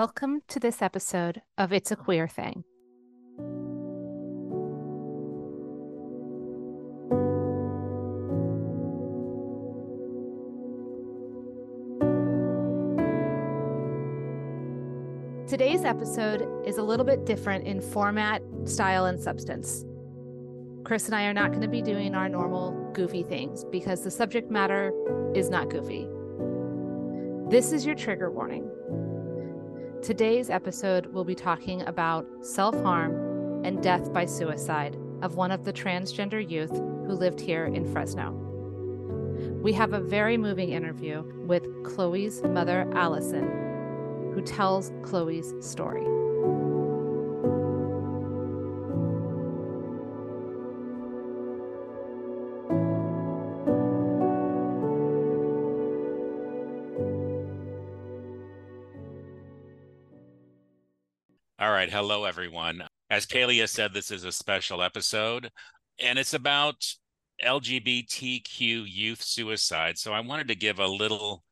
Welcome to this episode of It's a Queer Thang. Today's episode is a little bit different in format, style, and substance. Chris and I are not going to be doing our normal goofy things because the subject matter is not goofy. This is your trigger warning. Today's episode will be talking about self harm and death by suicide of one of the transgender youth who lived here in Fresno. We have a very moving interview with Chloe's mother, Allison, who tells Chloe's story. Right. Hello, everyone. As Kalia said, this is a special episode, and it's about LGBTQ youth suicide. So I wanted to give a little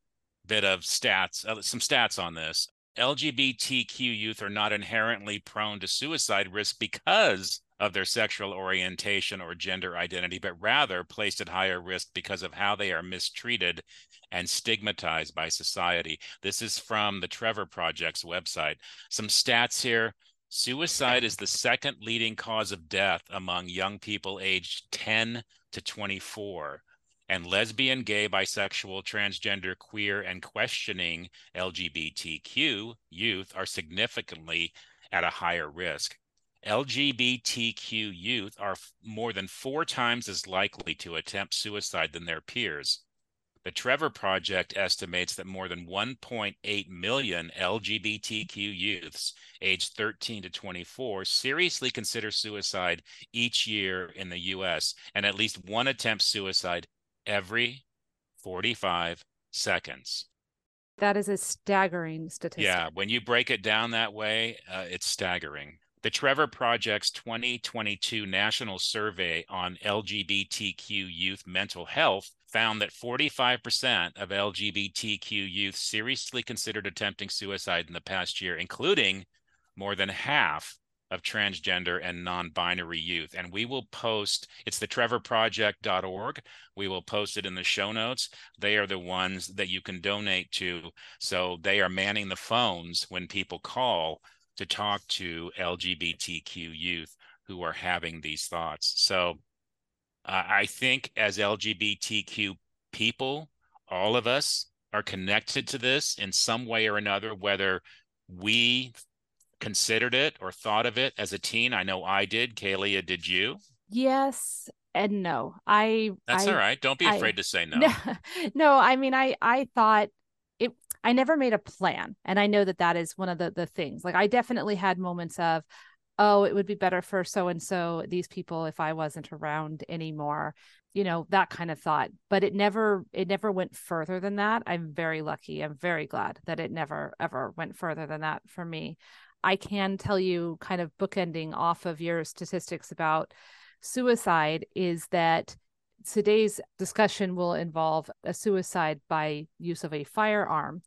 bit of stats, uh, some stats on this. LGBTQ youth are not inherently prone to suicide risk because of their sexual orientation or gender identity, but rather placed at higher risk because of how they are mistreated and stigmatized by society. This is from the Trevor Project's website. Some stats here. Suicide is the second leading cause of death among young people aged 10 to 24. And lesbian, gay, bisexual, transgender, queer, and questioning LGBTQ youth are significantly at a higher risk. LGBTQ youth are more than four times as likely to attempt suicide than their peers. The Trevor Project estimates that more than 1.8 million LGBTQ youths aged 13 to 24 seriously consider suicide each year in the US, and at least one attempts suicide every 45 seconds. That is a staggering statistic. Yeah, when you break it down that way, uh, it's staggering. The Trevor Project's 2022 National Survey on LGBTQ youth mental health found that 45% of LGBTQ youth seriously considered attempting suicide in the past year, including more than half of transgender and non-binary youth. And we will post it's the trevorproject.org we will post it in the show notes. They are the ones that you can donate to. So they are manning the phones when people call to talk to lgbtq youth who are having these thoughts. So uh, I think as LGBTQ people, all of us are connected to this in some way or another, whether we considered it or thought of it as a teen. I know I did. Kalia, did you? Yes and no. I That's I, all right. Don't be I, afraid to say no. no. No, I mean I I thought it I never made a plan and I know that that is one of the the things. Like I definitely had moments of oh, it would be better for so and so, these people, if I wasn't around anymore, you know, that kind of thought. But it never, it never went further than that. I'm very lucky. I'm very glad that it never, ever went further than that for me. I can tell you, kind of bookending off of your statistics about suicide, is that today's discussion will involve a suicide by use of a firearm.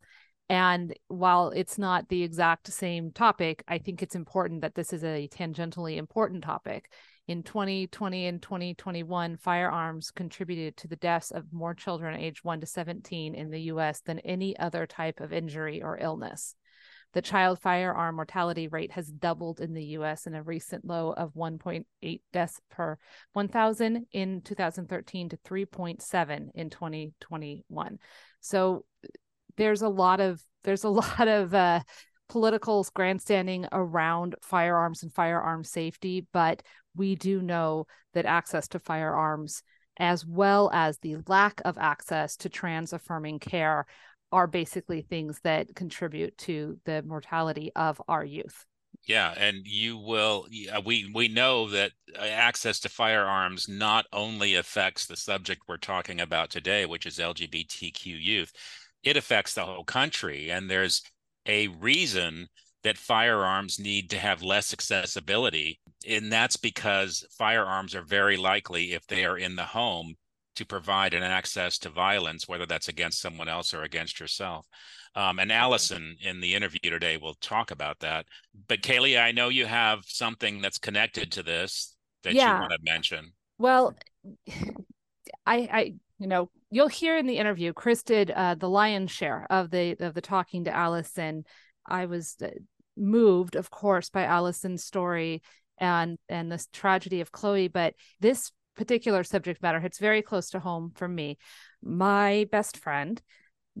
And while it's not the exact same topic, I think it's important that this is a tangentially important topic. In 2020 and 2021, firearms contributed to the deaths of more children aged 1 to 17 in the US than any other type of injury or illness. The child firearm mortality rate has doubled in the US in a recent low of 1.8 deaths per 1,000 in 2013 to 3.7 in 2021. So there's a lot of there's a lot of uh, political grandstanding around firearms and firearm safety, but we do know that access to firearms, as well as the lack of access to trans affirming care, are basically things that contribute to the mortality of our youth. Yeah, and you will. We we know that uh, access to firearms not only affects the subject we're talking about today, which is LGBTQ youth, it affects the whole country. And there's a reason that firearms need to have less accessibility. And that's because firearms are very likely, if they are in the home, to provide an access to violence, whether that's against someone else or against yourself. Um, and Allison in the interview today will talk about that. But Kaylee, I know you have something that's connected to this that yeah. you want to mention. Well, I, I, you know, you'll hear in the interview, Chris did uh, the lion's share of the of the talking to Allison. I was uh, moved, of course, by Allison's story and and this tragedy of Chloe, but this particular subject matter hits very close to home for me. My best friend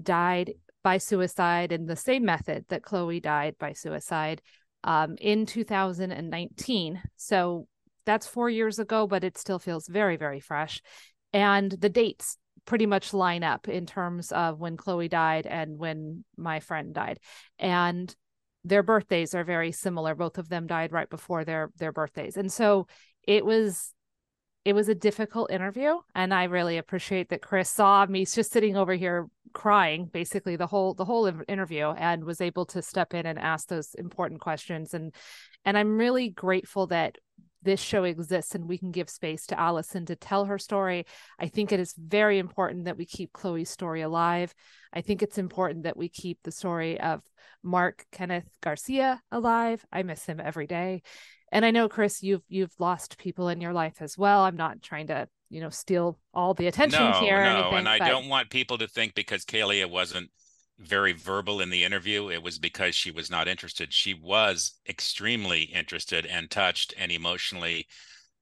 died by suicide in the same method that Chloe died by suicide um, in 2019. So that's four years ago, but it still feels very, very fresh. And the dates pretty much line up in terms of when Chloe died and when my friend died. And their birthdays are very similar. Both of them died right before their their birthdays. And so it was it was a difficult interview and i really appreciate that chris saw me just sitting over here crying basically the whole the whole interview and was able to step in and ask those important questions and and i'm really grateful that this show exists and we can give space to Allison to tell her story. I think it is very important that we keep Chloe's story alive. I think it's important that we keep the story of Mark Kenneth Garcia alive. I miss him every day. And I know Chris you've you've lost people in your life as well. I'm not trying to, you know, steal all the attention no, here. No, anything, and I but... don't want people to think because Kalia wasn't very verbal in the interview, it was because she was not interested. She was extremely interested and touched and emotionally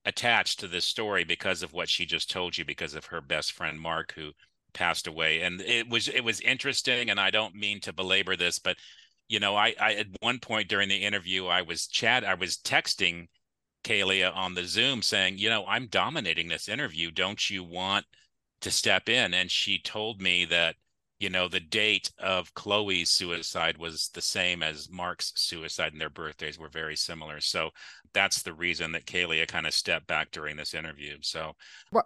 attached to this story because of what she just told you, because of her best friend Mark, who passed away. And it was it was interesting, and I don't mean to belabor this, but you know, I, I at one point during the interview, I was chat, I was texting Kalia on the Zoom saying, you know, I'm dominating this interview. Don't you want to step in? And she told me that you know the date of chloe's suicide was the same as mark's suicide and their birthdays were very similar. So that's the reason that kalia kind of stepped back during this interview. So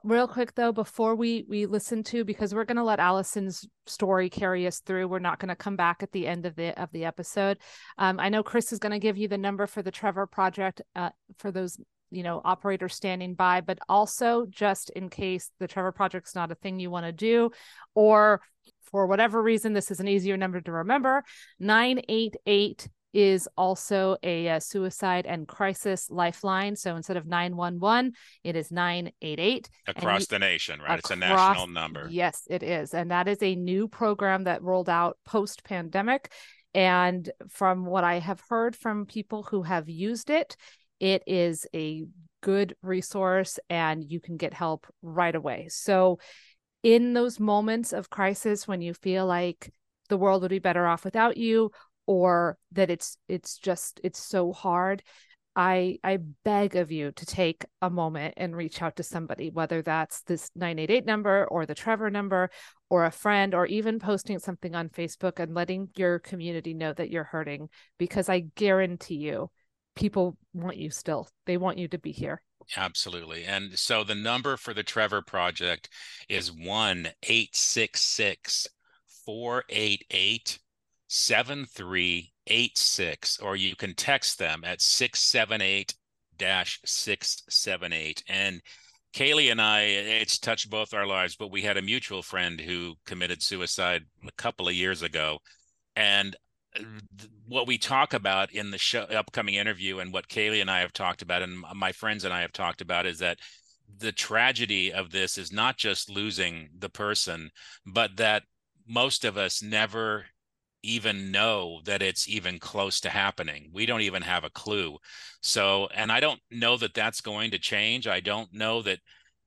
real quick though before we we listen to because we're going to let allison's story carry us through we're not going to come back at the end of the of the episode. Um, i know chris is going to give you the number for the trevor project uh, for those you know operators standing by but also just in case the trevor project's not a thing you want to do or for whatever reason, this is an easier number to remember. 988 is also a, a, suicide and crisis lifeline. So instead of 911, it is 988. Across you, the nation, right? Across, it's a national number. Yes, it is. And that is a new program that rolled out post pandemic. And from what I have heard from people who have used it, it is a good resource and you can get help right away. So in those moments of crisis when you feel like the world would be better off without you or that it's it's just it's so hard i i beg of you to take a moment and reach out to somebody whether that's this 988 number or the trevor number or a friend or even posting something on facebook and letting your community know that you're hurting because i guarantee you people want you still they want you to be here Absolutely. And so the number for the Trevor Project is 1 866 488 7386, or you can text them at 678 678. And Kaylee and I, it's touched both our lives, but we had a mutual friend who committed suicide a couple of years ago. And what we talk about in the show upcoming interview and what Kaylee and I have talked about and my friends and I have talked about is that the tragedy of this is not just losing the person but that most of us never even know that it's even close to happening. We don't even have a clue. So and i don't know that that's going to change. I don't know that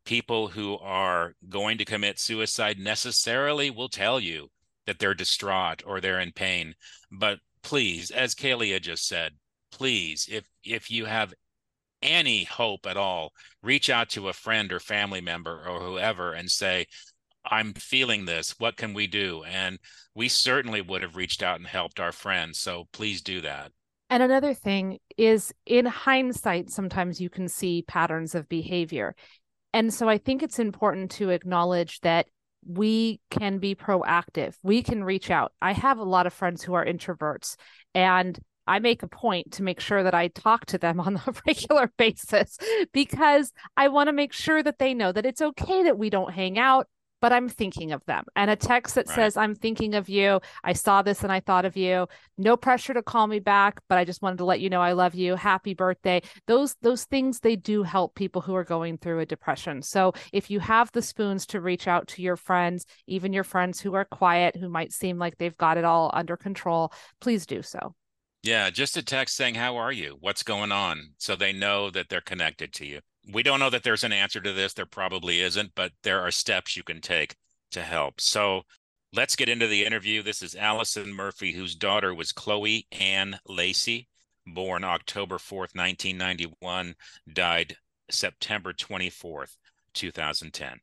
people who are going to commit suicide necessarily will tell you that they're distraught or they're in pain. But please, as Kalia just said, please, if if you have any hope at all, reach out to a friend or family member or whoever and say, I'm feeling this. What can we do? And we certainly would have reached out and helped our friends. So please do that. And another thing is in hindsight, sometimes you can see patterns of behavior. And so I think it's important to acknowledge that we can be proactive. We can reach out. I have a lot of friends who are introverts, and I make a point to make sure that I talk to them on a regular basis because I want to make sure that they know that it's okay that we don't hang out, but I'm thinking of them. And a text that right. says, I'm thinking of you. I saw this and I thought of you. No pressure to call me back, but I just wanted to let you know I love you. Happy birthday. Those those things they do help people who are going through a depression. So if you have the spoons to reach out to your friends, even your friends who are quiet, who might seem like they've got it all under control, please do so. Yeah, just a text saying, How are you? What's going on? So they know that they're connected to you. We don't know that there's an answer to this. There probably isn't, but there are steps you can take to help. So let's get into the interview. This is Allison Murphy, whose daughter was Chloe Anne Lacey, born October 4th, 1991, died September 24th, 2010.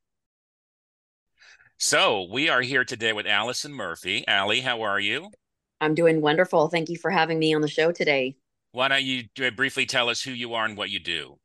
So we are here today with Allison Murphy. Allie, how are you? I'm doing wonderful. Thank you for having me on the show today. Why don't you uh, briefly tell us who you are and what you do?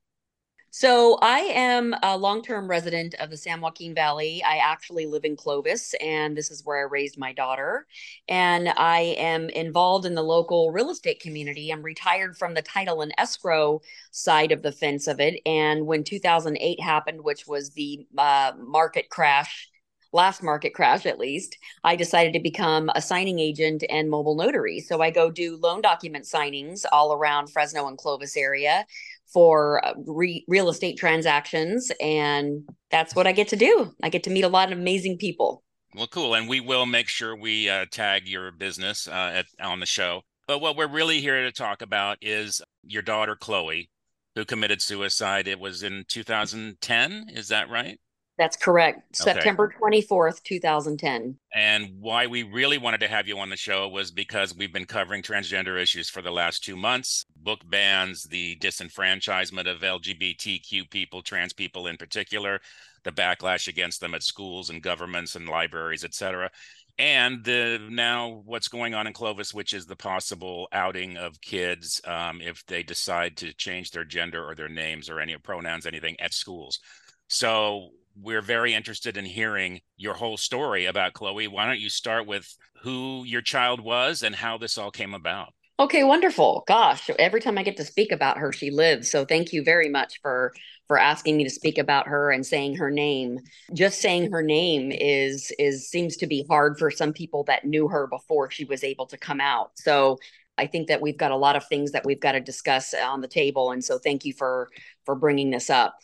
So, I am a long term resident of the San Joaquin Valley. I actually live in Clovis, and this is where I raised my daughter. And I am involved in the local real estate community. I'm retired from the title and escrow side of the fence of it. And when 2008 happened, which was the uh, market crash last market crash at least, I decided to become a signing agent and mobile notary. So I go do loan document signings all around Fresno and Clovis area for uh, re- real estate transactions. And that's what I get to do. I get to meet a lot of amazing people. Well, cool. And we will make sure we uh, tag your business uh, at, on the show. But what we're really here to talk about is your daughter, Chloe, who committed suicide. It was in 2010. Is that right? That's correct. Okay. September 24th, 2010. And why we really wanted to have you on the show was because we've been covering transgender issues for the last two months book bans, the disenfranchisement of LGBTQ people, trans people in particular, the backlash against them at schools and governments and libraries, et cetera. And the now what's going on in Clovis, which is the possible outing of kids um, if they decide to change their gender or their names or any pronouns, anything at schools. So we're very interested in hearing your whole story about Chloe. Why don't you start with who your child was and how this all came about? Okay, wonderful. Gosh, every time I get to speak about her, she lives. So thank you very much for for asking me to speak about her and saying her name. Just saying her name is is seems to be hard for some people that knew her before she was able to come out. So I think that we've got a lot of things that we've got to discuss on the table and so thank you for for bringing this up.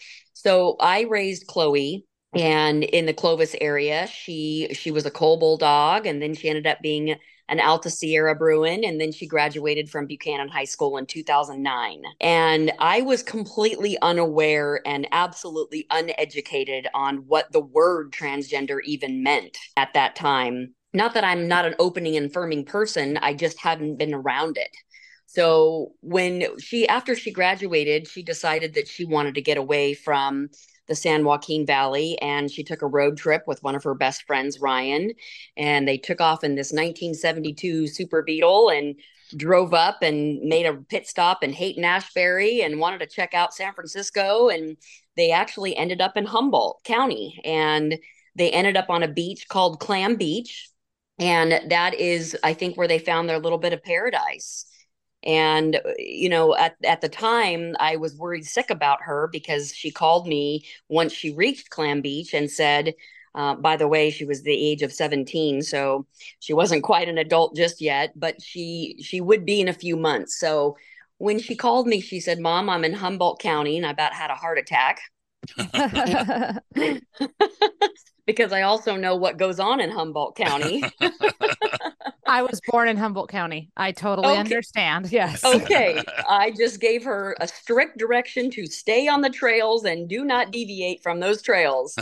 So I raised Chloe and in the Clovis area, she she was a Cole Bulldog, and then she ended up being an Alta Sierra Bruin, and then she graduated from Buchanan High School in 2009. And I was completely unaware and absolutely uneducated on what the word transgender even meant at that time. Not that I'm not an opening and firming person, I just hadn't been around it. So when she, after she graduated, she decided that she wanted to get away from the San Joaquin Valley and she took a road trip with one of her best friends, Ryan. And they took off in this 1972 Super Beetle and drove up and made a pit stop in Haight Ashbury and wanted to check out San Francisco. And they actually ended up in Humboldt County and they ended up on a beach called Clam Beach. And that is, I think, where they found their little bit of paradise. And, you know, at, at the time, I was worried sick about her because she called me once she reached Clam Beach and said, uh, by the way, she was the age of 17, so she wasn't quite an adult just yet, but she she would be in a few months. So when she called me, she said, "Mom, I'm in Humboldt County," and I about had a heart attack. because I also know what goes on in Humboldt County. I was born in Humboldt County. I totally okay. understand. Yes. Okay. I just gave her a strict direction to stay on the trails and do not deviate from those trails.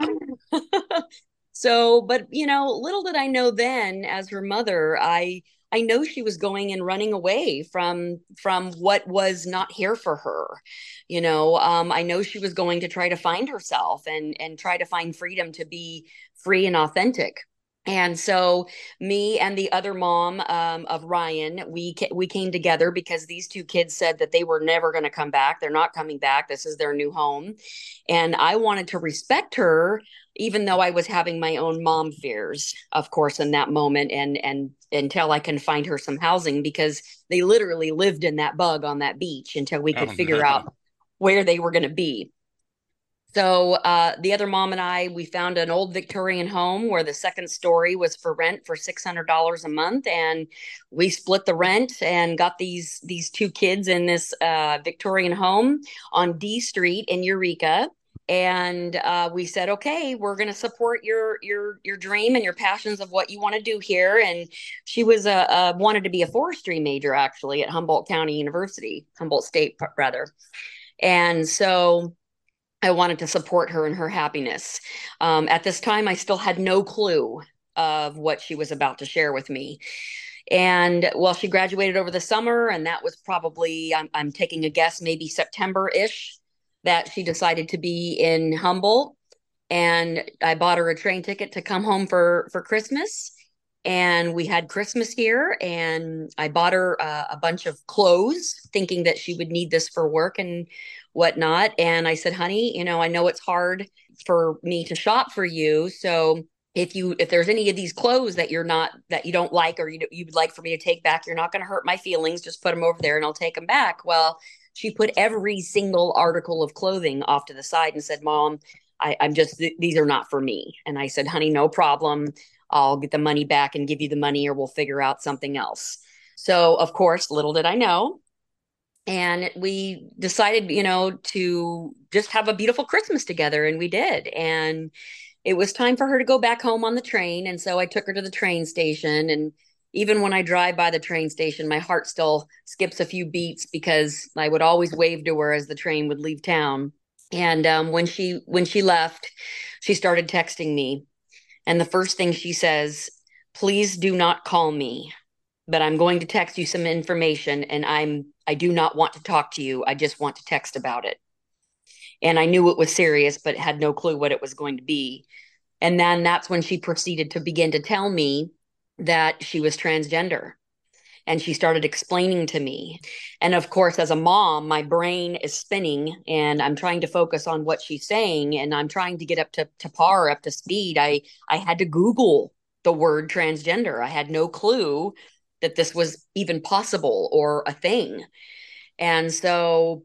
so, but you know, little did I know then as her mother, I I know she was going and running away from from what was not here for her. You know, um, I know she was going to try to find herself and and try to find freedom to be free and authentic. And so, me and the other mom um, of Ryan, we ca- we came together because these two kids said that they were never going to come back. They're not coming back. This is their new home, and I wanted to respect her, even though I was having my own mom fears, of course, in that moment, and and until I can find her some housing because they literally lived in that bug on that beach until we could oh, figure no. out where they were going to be. So uh, the other mom and I, we found an old Victorian home where the second story was for rent for six hundred dollars a month, and we split the rent and got these these two kids in this uh, Victorian home on D Street in Eureka. And uh, we said, okay, we're going to support your your your dream and your passions of what you want to do here. And she was a, a wanted to be a forestry major actually at Humboldt County University, Humboldt State rather. And so I wanted to support her in her happiness. Um, at this time, I still had no clue of what she was about to share with me. And well, she graduated over the summer, and that was probably, I'm, I'm taking a guess, maybe September ish, that she decided to be in Humboldt. And I bought her a train ticket to come home for for Christmas and we had Christmas here, and I bought her uh, a bunch of clothes, thinking that she would need this for work and whatnot. And I said, "Honey, you know, I know it's hard for me to shop for you, so." If you if there's any of these clothes that you're not that you don't like or you you would like for me to take back, you're not going to hurt my feelings. Just put them over there and I'll take them back. Well, she put every single article of clothing off to the side and said, "Mom, I, I'm just th- these are not for me." And I said, "Honey, no problem. I'll get the money back and give you the money, or we'll figure out something else. So, of course, little did I know. And we decided, you know, to just have a beautiful Christmas together. And we did. And it was time for her to go back home on the train. And so I took her to the train station. And even when I drive by the train station, my heart still skips a few beats because I would always wave to her as the train would leave town. And um, when she when she left, she started texting me and the first thing she says, please do not call me, but I'm going to text you some information and I'm I do not want to talk to you. I just want to text about it. And I knew it was serious, but had no clue what it was going to be. And then that's when she proceeded to begin to tell me that she was transgender and she started explaining to me. And of course, as a mom, my brain is spinning and I'm trying to focus on what she's saying and I'm trying to get up to, to par, up to speed. I, I had to Google the word transgender. I had no clue that this was even possible or a thing. And so,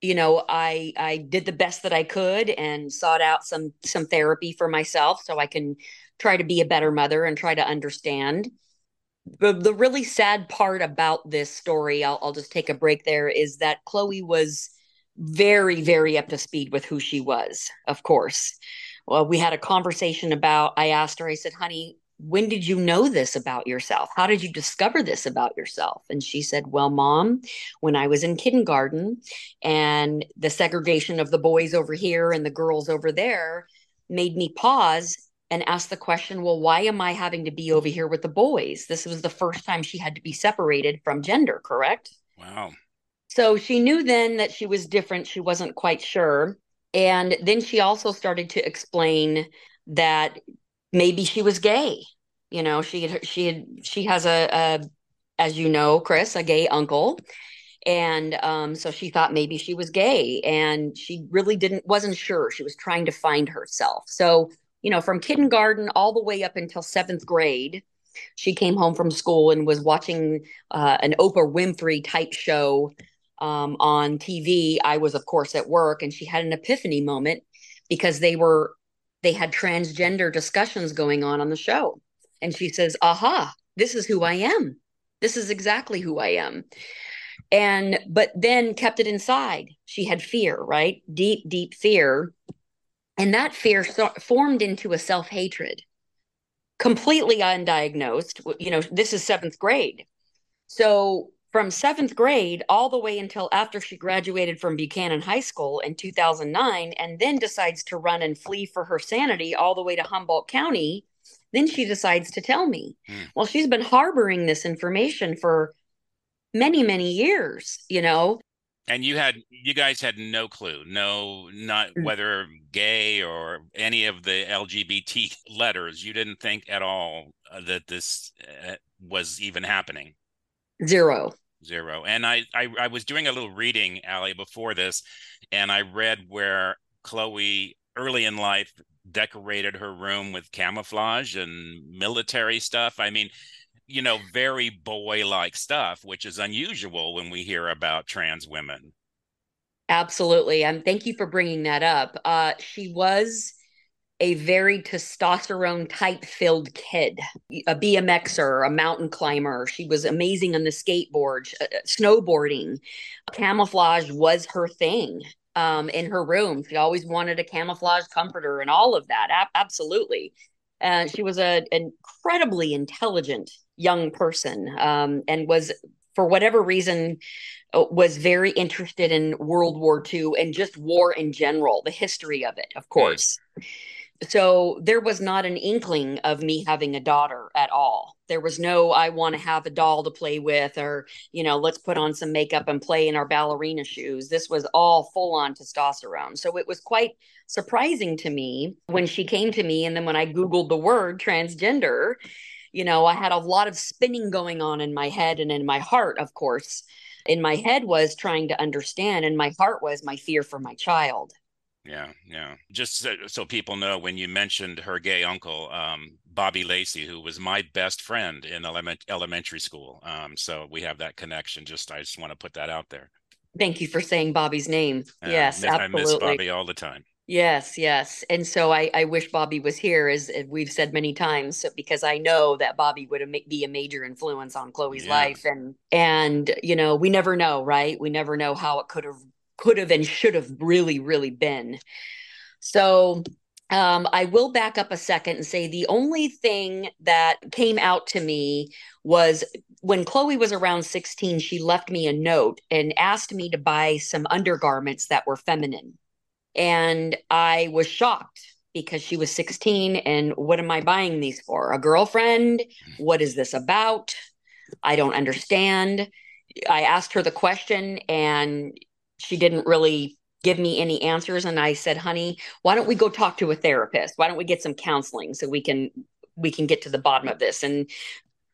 you know, I I did the best that I could and sought out some some therapy for myself so I can try to be a better mother and try to understand the, the really sad part about this story, I'll, I'll just take a break there, is that Chloe was very, very up to speed with who she was, of course. Well, we had a conversation about, I asked her, I said, honey, when did you know this about yourself? How did you discover this about yourself? And she said, Well, mom, when I was in kindergarten and the segregation of the boys over here and the girls over there made me pause and ask the question, well, why am I having to be over here with the boys? This was the first time she had to be separated from gender, correct? Wow. So she knew then that she was different. She wasn't quite sure. And then she also started to explain that maybe she was gay. You know, she had, she had, she has a, a as you know, Chris, a gay uncle. And um, so she thought maybe she was gay and she really didn't, wasn't sure. She was trying to find herself. So you know, from kindergarten all the way up until seventh grade. She came home from school and was watching uh, an Oprah Winfrey type show um, on TV. I was, of course, at work, and she had an epiphany moment because they were they had transgender discussions going on on the show, and she says, "Aha, this is who I am. This is exactly who I am." And but then kept it inside. She had fear, right? Deep, deep fear and that fear so- formed into a self hatred, completely undiagnosed. You know, this is seventh grade. So from seventh grade all the way until after she graduated from Buchanan High School in 2009, and then decides to run and flee for her sanity all the way to Humboldt County, then she decides to tell me. Mm. Well, she's been harboring this information for many, many years, you know, and you had you guys had no clue no not mm. whether gay or any of the lgbt letters you didn't think at all uh, that this uh, was even happening zero zero and I, I i was doing a little reading ali before this and i read where chloe early in life decorated her room with camouflage and military stuff i mean you know, very boy like stuff, which is unusual when we hear about trans women. Absolutely. And um, thank you for bringing that up. Uh, she was a very testosterone type filled kid, a BMXer, a mountain climber. She was amazing on the skateboard, uh, snowboarding. Camouflage was her thing um, in her room. She always wanted a camouflage comforter and all of that. A- absolutely. Uh, she was a, an incredibly intelligent young person um, and was, for whatever reason, uh, was very interested in World War II and just war in general, the history of it, of hmm. course. Mm so there was not an inkling of me having a daughter at all. There was no i want to have a doll to play with or you know let's put on some makeup and play in our ballerina shoes. This was all full on testosterone. So it was quite surprising to me when she came to me and then when i googled the word transgender you know i had a lot of spinning going on in my head and in my heart of course. In my head was trying to understand and my heart was my fear for my child yeah, yeah. Just so, so, people know, when you mentioned her gay uncle, um, Bobby Lacey, who was my best friend in element, elementary school. Um, so we have that connection. Just I just want to put that out there. Thank you for saying Bobby's name. Uh, yes, I absolutely. miss Bobby all the time. Yes, yes. And so I, I wish Bobby was here, as we've said many times, because I know that Bobby would be a major influence on Chloe's yeah. life. And, and, you know, we never know, right? We never know how it could have could have and should have really, really been. So um, I will back up a second and say the only thing that came out to me was when Chloe was around 16, she left me a note and asked me to buy some undergarments that were feminine. And I was shocked because she was 16. And what am I buying these for? A girlfriend? What is this about? I don't understand. I asked her the question and she didn't really give me any answers. And i said honey why don't we go talk to a therapist? Why don't we get some counseling so we can we can get to the bottom of this? And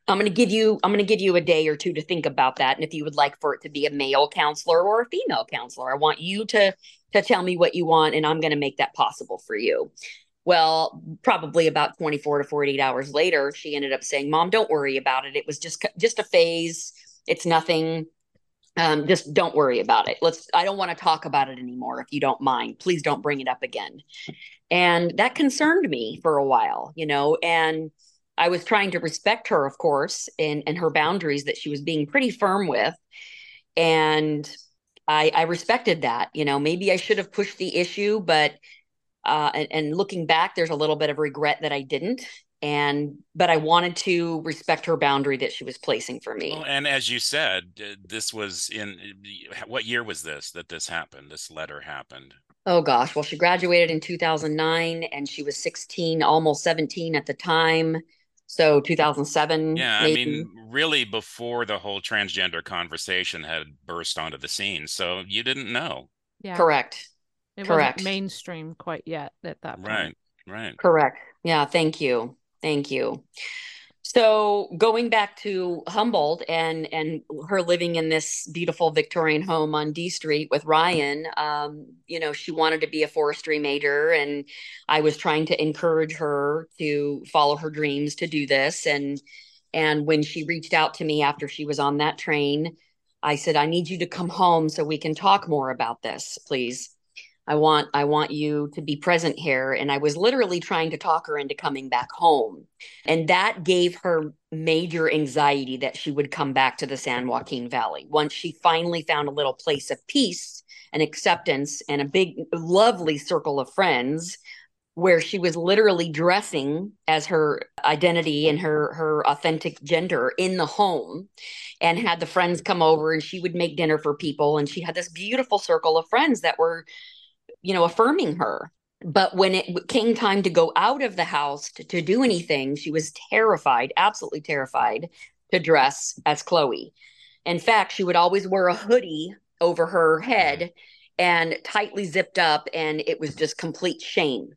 i'm going to give you i'm going to give you a day or two to think about that. And if you would like for it to be a male counselor or a female counselor i want you to to tell me what you want and i'm going to make that possible for you. Well probably about 24 to 48 hours later she ended up saying mom don't worry about it. It was just just a phase. It's nothing um, just don't worry about it. Let's, I don't want to talk about it anymore. If you don't mind, please don't bring it up again. And that concerned me for a while, you know, and I was trying to respect her, of course, and, and her boundaries that she was being pretty firm with. And I, I respected that, you know, maybe I should have pushed the issue, but, uh, and, and looking back, there's a little bit of regret that I didn't and but i wanted to respect her boundary that she was placing for me. Well, and as you said uh, this was in uh, what year was this that this happened this letter happened? Oh gosh. Well she graduated in 2009 and she was 16 almost 17 at the time. So 2007 yeah maybe. i mean really before the whole transgender conversation had burst onto the scene so you didn't know. Yeah. Correct. It correct. wasn't mainstream quite yet at that point. Right right. Correct. Yeah thank you Thank you. So going back to Humboldt and and her living in this beautiful Victorian home on D Street with Ryan, um, you know, she wanted to be a forestry major, and I was trying to encourage her to follow her dreams to do this. And and when she reached out to me after she was on that train, I said, I need you to come home so we can talk more about this, please. I want I want you to be present here. And I was literally trying to talk her into coming back home. And that gave her major anxiety that she would come back to the San Joaquin Valley. Once she finally found a little place of peace and acceptance and a big lovely circle of friends where she was literally dressing as her identity and her her authentic gender in the home and had the friends come over and she would make dinner for people. And she had this beautiful circle of friends that were you know, affirming her. But when it came time to go out of the house to, to do anything, she was terrified, absolutely terrified to dress as Chloe. In fact, she would always wear a hoodie over her mm-hmm. head and tightly zipped up, and it was just complete shame.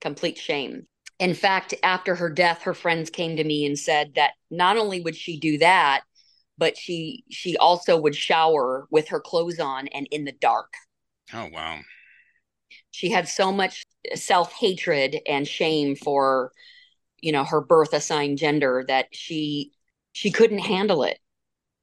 Complete shame. In fact, after her death, her friends came to me and said that not only would she do that, but she she also would shower with her clothes on and in the dark. Oh wow she had so much self-hatred and shame for you know her birth assigned gender that she she couldn't handle it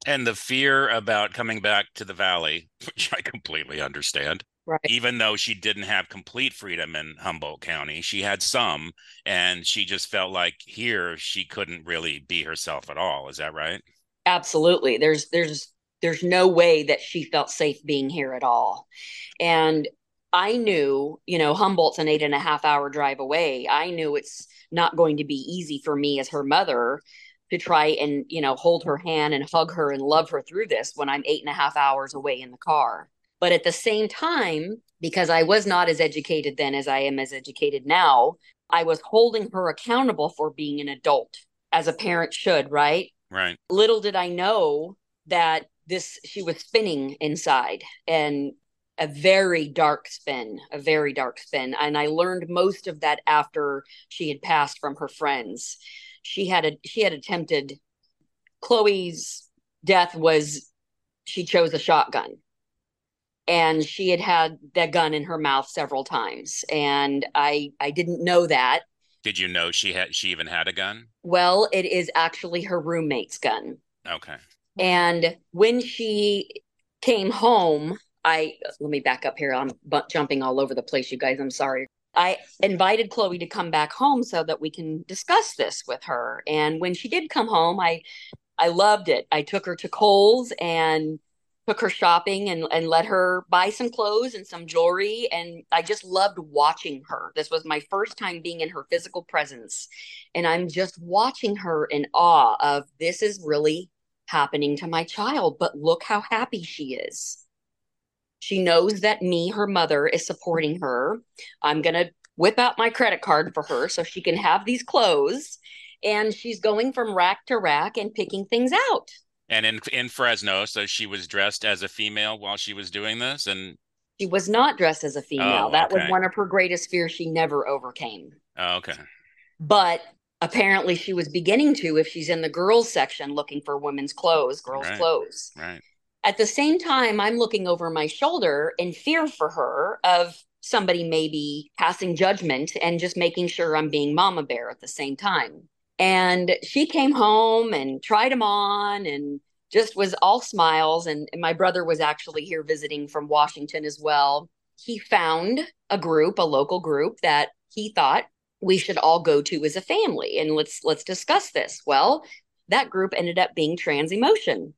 And the fear about coming back to the valley, which I completely understand. Right. Even though she didn't have complete freedom in Humboldt County, she had some, and she just felt like here she couldn't really be herself at all. Is that right? Absolutely. There's there's there's no way that she felt safe being here at all. And I knew, you know, Humboldt's an eight and a half hour drive away. I knew it's not going to be easy for me as her mother to try and, you know, hold her hand and hug her and love her through this when I'm eight and a half hours away in the car. But at the same time, because I was not as educated then as I am as educated now, I was holding her accountable for being an adult as a parent should, right? Right. Little did I know that this she was spinning inside and a very dark spin, a very dark spin. And I learned most of that after she had passed from her friends. She had a she had attempted Chloe's death was she chose a shotgun. And she had had that gun in her mouth several times. And i i didn't know that. Did you know she had she even had a gun? Well it is actually her roommate's gun. Okay. And when she came home i let me back up here i'm jumping all over the place you guys i'm sorry i invited chloe to come back home so that we can discuss this with her and when she did come home i i loved it i took her to kohl's and took her shopping and, and let her buy some clothes and some jewelry. And I just loved watching her. This was my first time being in her physical presence. And I'm just watching her in awe of this is really happening to my child, but look how happy she is. She knows that me, her mother, is supporting her. I'm going to whip out my credit card for her so she can have these clothes. And she's going from rack to rack and picking things out and in in Fresno, so she was dressed as a female while she was doing this, and she was not dressed as a female. Oh, that was one of her greatest fears. She never overcame. Oh, okay. But apparently, she was beginning to if she's in the girls section looking for women's clothes, girls' right. clothes. Right. At the same time, I'm looking over my shoulder in fear for her of somebody maybe passing judgment and just making sure I'm being mama bear at the same time. And she came home and tried them on and just was all smiles. And, and my brother was actually here visiting from Washington as well. He found a group, a local group that he thought we should all go to as a family and let's let's discuss this. Well, that group ended up being Trans Emotion.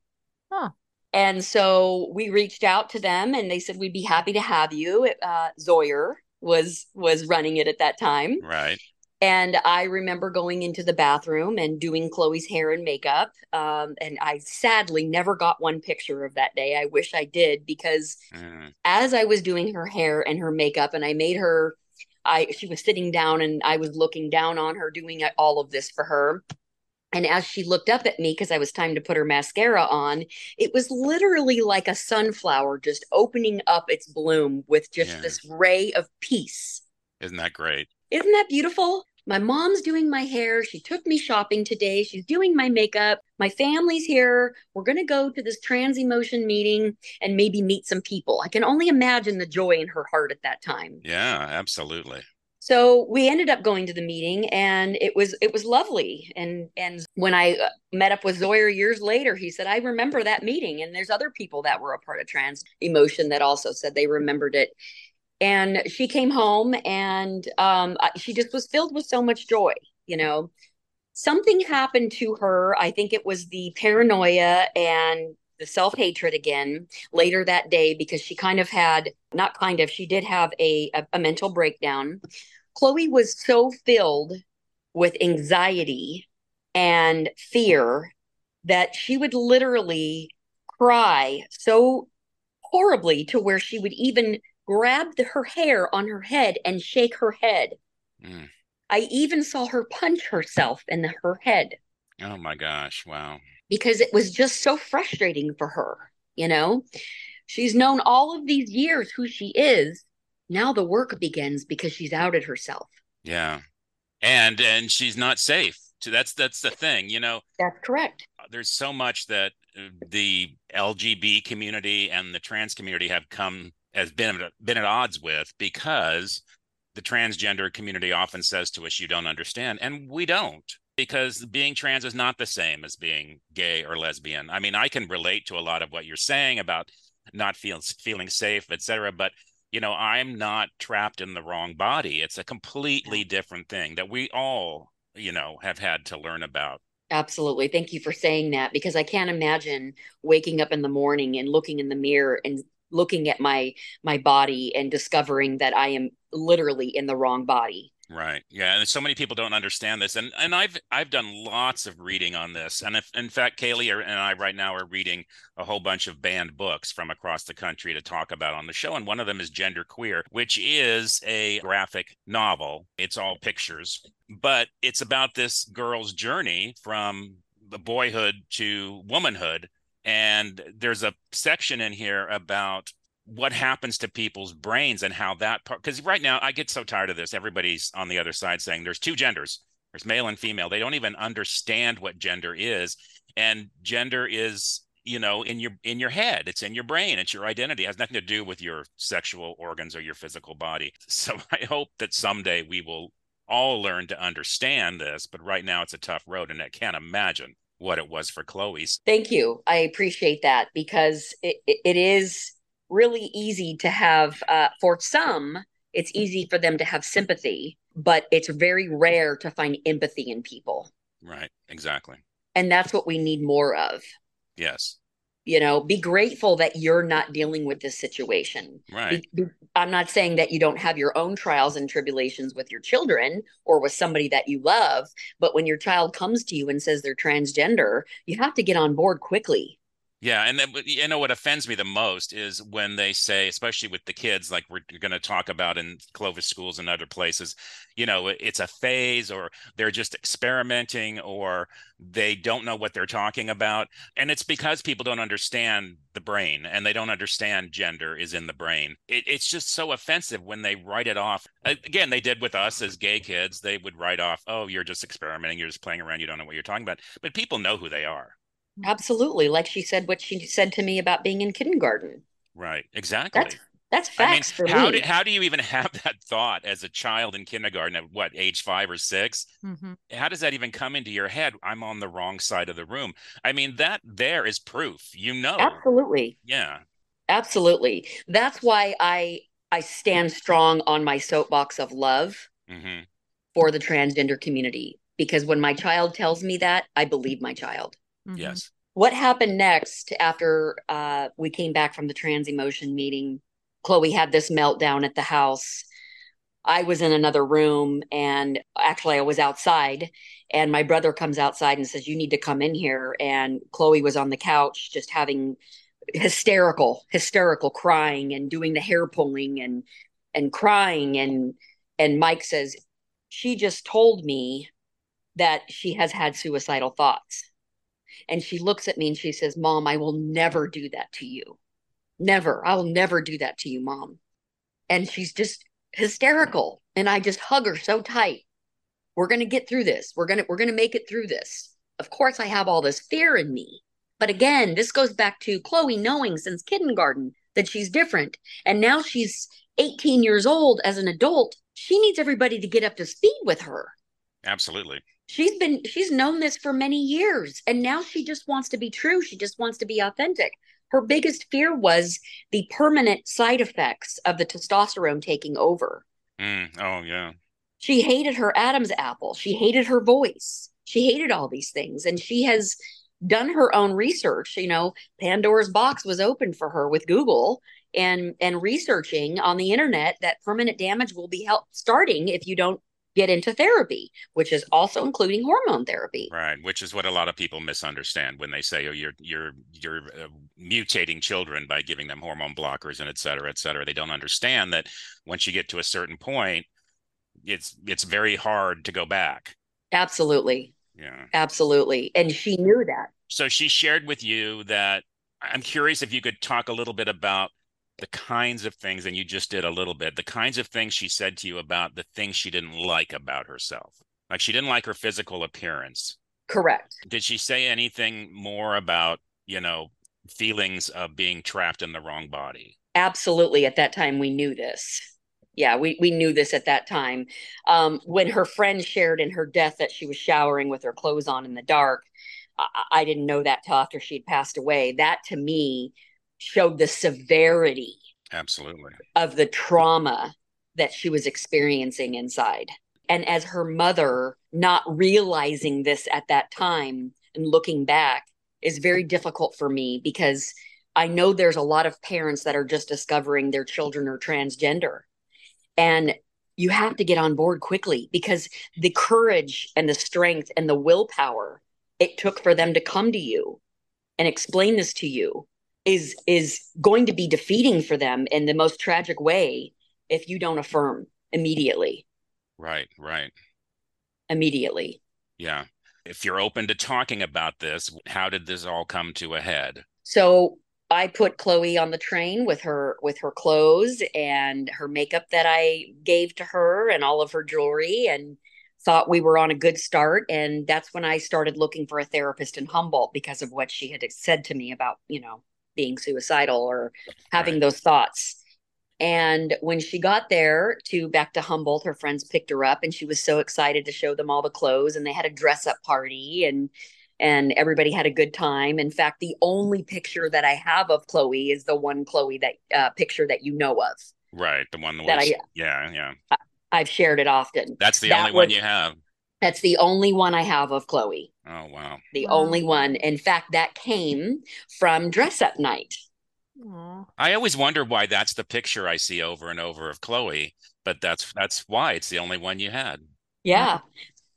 Huh. And so we reached out to them and they said we'd be happy to have you. Uh, Zoyer was was running it at that time. Right. And I remember going into the bathroom and doing Chloe's hair and makeup. Um, and I sadly never got one picture of that day. I wish I did because mm. as I was doing her hair and her makeup, and I made her, I she was sitting down and I was looking down on her doing all of this for her. And as she looked up at me, because I was time to put her mascara on, it was literally like a sunflower just opening up its bloom with just yeah. this ray of peace. Isn't that great? Isn't that beautiful? My mom's doing my hair. She took me shopping today. She's doing my makeup. My family's here. We're going to go to this trans emotion meeting and maybe meet some people. I can only imagine the joy in her heart at that time. Yeah, absolutely. So we ended up going to the meeting and it was it was lovely. And and when I uh, met up with Zoyer years later, he said, "I remember that meeting." And there's other people that were a part of trans emotion that also said they remembered it and she came home and um, she just was filled with so much joy you know something happened to her i think it was the paranoia and the self-hatred again later that day because she kind of had not kind of she did have a, a, a mental breakdown chloe was so filled with anxiety and fear that she would literally cry so horribly to where she would even grabbed her hair on her head and shake her head. Mm. I even saw her punch herself in the, her head. Oh my gosh. Wow. Because it was just so frustrating for her, you know? She's known all of these years who she is. Now the work begins because she's outed herself. Yeah. And and she's not safe. So that's that's the thing, you know. That's correct. There's so much that uh, the LGB community and the trans community have come has been been at odds with because the transgender community often says to us you don't understand and we don't because being trans is not the same as being gay or lesbian. I mean, I can relate to a lot of what you're saying about not feel, feeling safe, etc. But you know, I'm not trapped in the wrong body. It's a completely different thing that we all, you know, have had to learn about. Absolutely. Thank you for saying that because I can't imagine waking up in the morning and looking in the mirror and looking at my my body and discovering that I am literally in the wrong body. Right. Yeah, and so many people don't understand this, and and I've I've done lots of reading on this, and if in fact Kaylee and I right now are reading a whole bunch of banned books from across the country to talk about on the show, and one of them is Gender Queer, which is a graphic novel. It's all pictures, but it's about this girl's journey from the boyhood to womanhood, and there's a section in here about what happens to people's brains and how that part because right now i get so tired of this everybody's on the other side saying there's two genders. There's male and female. They don't even understand what gender is and gender is you know in your in your head. It's in your brain. It's your identity. It has nothing to do with your sexual organs or your physical body. So i hope that someday we will all learn to understand this but right now it's a tough road and i can't imagine what it was for chloe's. Thank you. I appreciate that because it, it is really easy to have uh, for some it's easy for them to have sympathy but it's very rare to find empathy in people. Right exactly. And that's what we need more of. Yes. You know be grateful that you're not dealing with this situation. Right. Be, be, i'm not saying that you don't have your own trials and tribulations with your children or with somebody that you love but when your child comes to you and says they're transgender you have to get on board quickly yeah, and then, you know what offends me the most is when they say, especially with the kids, like we're going to talk about in Clovis schools and other places, you know, it's a phase, or they're just experimenting, or they don't know what they're talking about, and it's because people don't understand the brain and they don't understand gender is in the brain. It, it's just so offensive when they write it off. Again, they did with us as gay kids. They would write off, "Oh, you're just experimenting, you're just playing around, you don't know what you're talking about," but people know who they are Absolutely. Like she said, what she said to me about being in kindergarten. Right. Exactly. That's, that's facts I mean, for how me. Do, how do you even have that thought as a child in kindergarten at what age five or 6 mm-hmm. How does that even come into your head? I'm on the wrong side of the room. I mean, that there is proof. You know. Absolutely. Yeah. Absolutely. That's why I I stand strong on my soapbox of love mm-hmm. for the transgender community because when my child tells me that, I believe my child. Mm-hmm. Yes. What happened next after uh, we came back from the trans emotion meeting? Chloe had this meltdown at the house. I was in another room and actually I was outside and my brother comes outside and says you need to come in here and Chloe was on the couch just having hysterical hysterical crying and doing the hair pulling and and crying and and Mike says she just told me that she has had suicidal thoughts and she looks at me and she says, Mom, I will never do that to you. Never. I will never do that to you, Mom. And she's just hysterical. And I just hug her so tight. We're going to get through this. We're going to we're going to make it through this. Of course I have all this fear in me. But again, this goes back to Chloe knowing since kindergarten that she's different. And now she's 18 years old as an adult. She needs everybody to get up to speed with her. Absolutely she's been she's known this for many years and now she just wants to be true. She just wants to be authentic. Her biggest fear was the permanent side effects of the testosterone taking over. Mm, oh yeah. She hated her adam's apple. She hated her voice. She hated all these things and she has done her own research. You know pandora's box was open for her with google and and researching on the internet that permanent damage will be help starting if you don't get into therapy, which is also including hormone therapy. Right, which is what a lot of people misunderstand when they say, "Oh, you're you're you're uh, mutating children by giving them hormone blockers and et cetera, et cetera." They don't understand that once you get to a certain point, it's it's very hard to go back. Absolutely. Yeah. Absolutely, and she knew that. So she shared with you that. I'm curious if you could talk a little bit about the kinds of things, and you just did a little bit, the kinds of things she said to you about the things she didn't like about herself. Like she didn't like her physical appearance. Correct. Did she say anything more about, you know, feelings of being trapped in the wrong body? Absolutely. At that time, we knew this. yeah, we we knew this at that time. Um, when her friend shared in her death that she was showering with her clothes on in the dark, I, I didn't know that till after she'd passed away. That to me showed the severity, absolutely, of the trauma that she was experiencing inside. And as her mother, not realizing this at that time and looking back is very difficult for me because I know there's a lot of parents that are just discovering their children are transgender. And you have to get on board quickly because the courage and the strength and the willpower it took for them to come to you and explain this to you is is going to be defeating for them in the most tragic way if you don't affirm immediately. Right right. Immediately. Yeah. If you're open to talking about this how did this all come to a head? So I put Chloe on the train with her with her clothes and her makeup that I gave to her and all of her jewelry and thought we were on a good start. And that's when I started looking for a therapist in Humboldt because of what she had said to me about, you know, being suicidal or having right. those thoughts. And when she got there to back to Humboldt, her friends picked her up and she was so excited to show them all the clothes and they had a dress up party and and everybody had a good time. In fact, the only picture that I have of Chloe is the one Chloe that uh, picture that you know of. Right, the one that, was, I yeah yeah. I've shared it often. That's the that only was, one you have. That's the only one I have of Chloe. Oh wow. The wow. only one. In fact, that came from dress up night. Aww. I always wonder why that's the picture I see over and over of Chloe, but that's that's why it's the only one you had. Yeah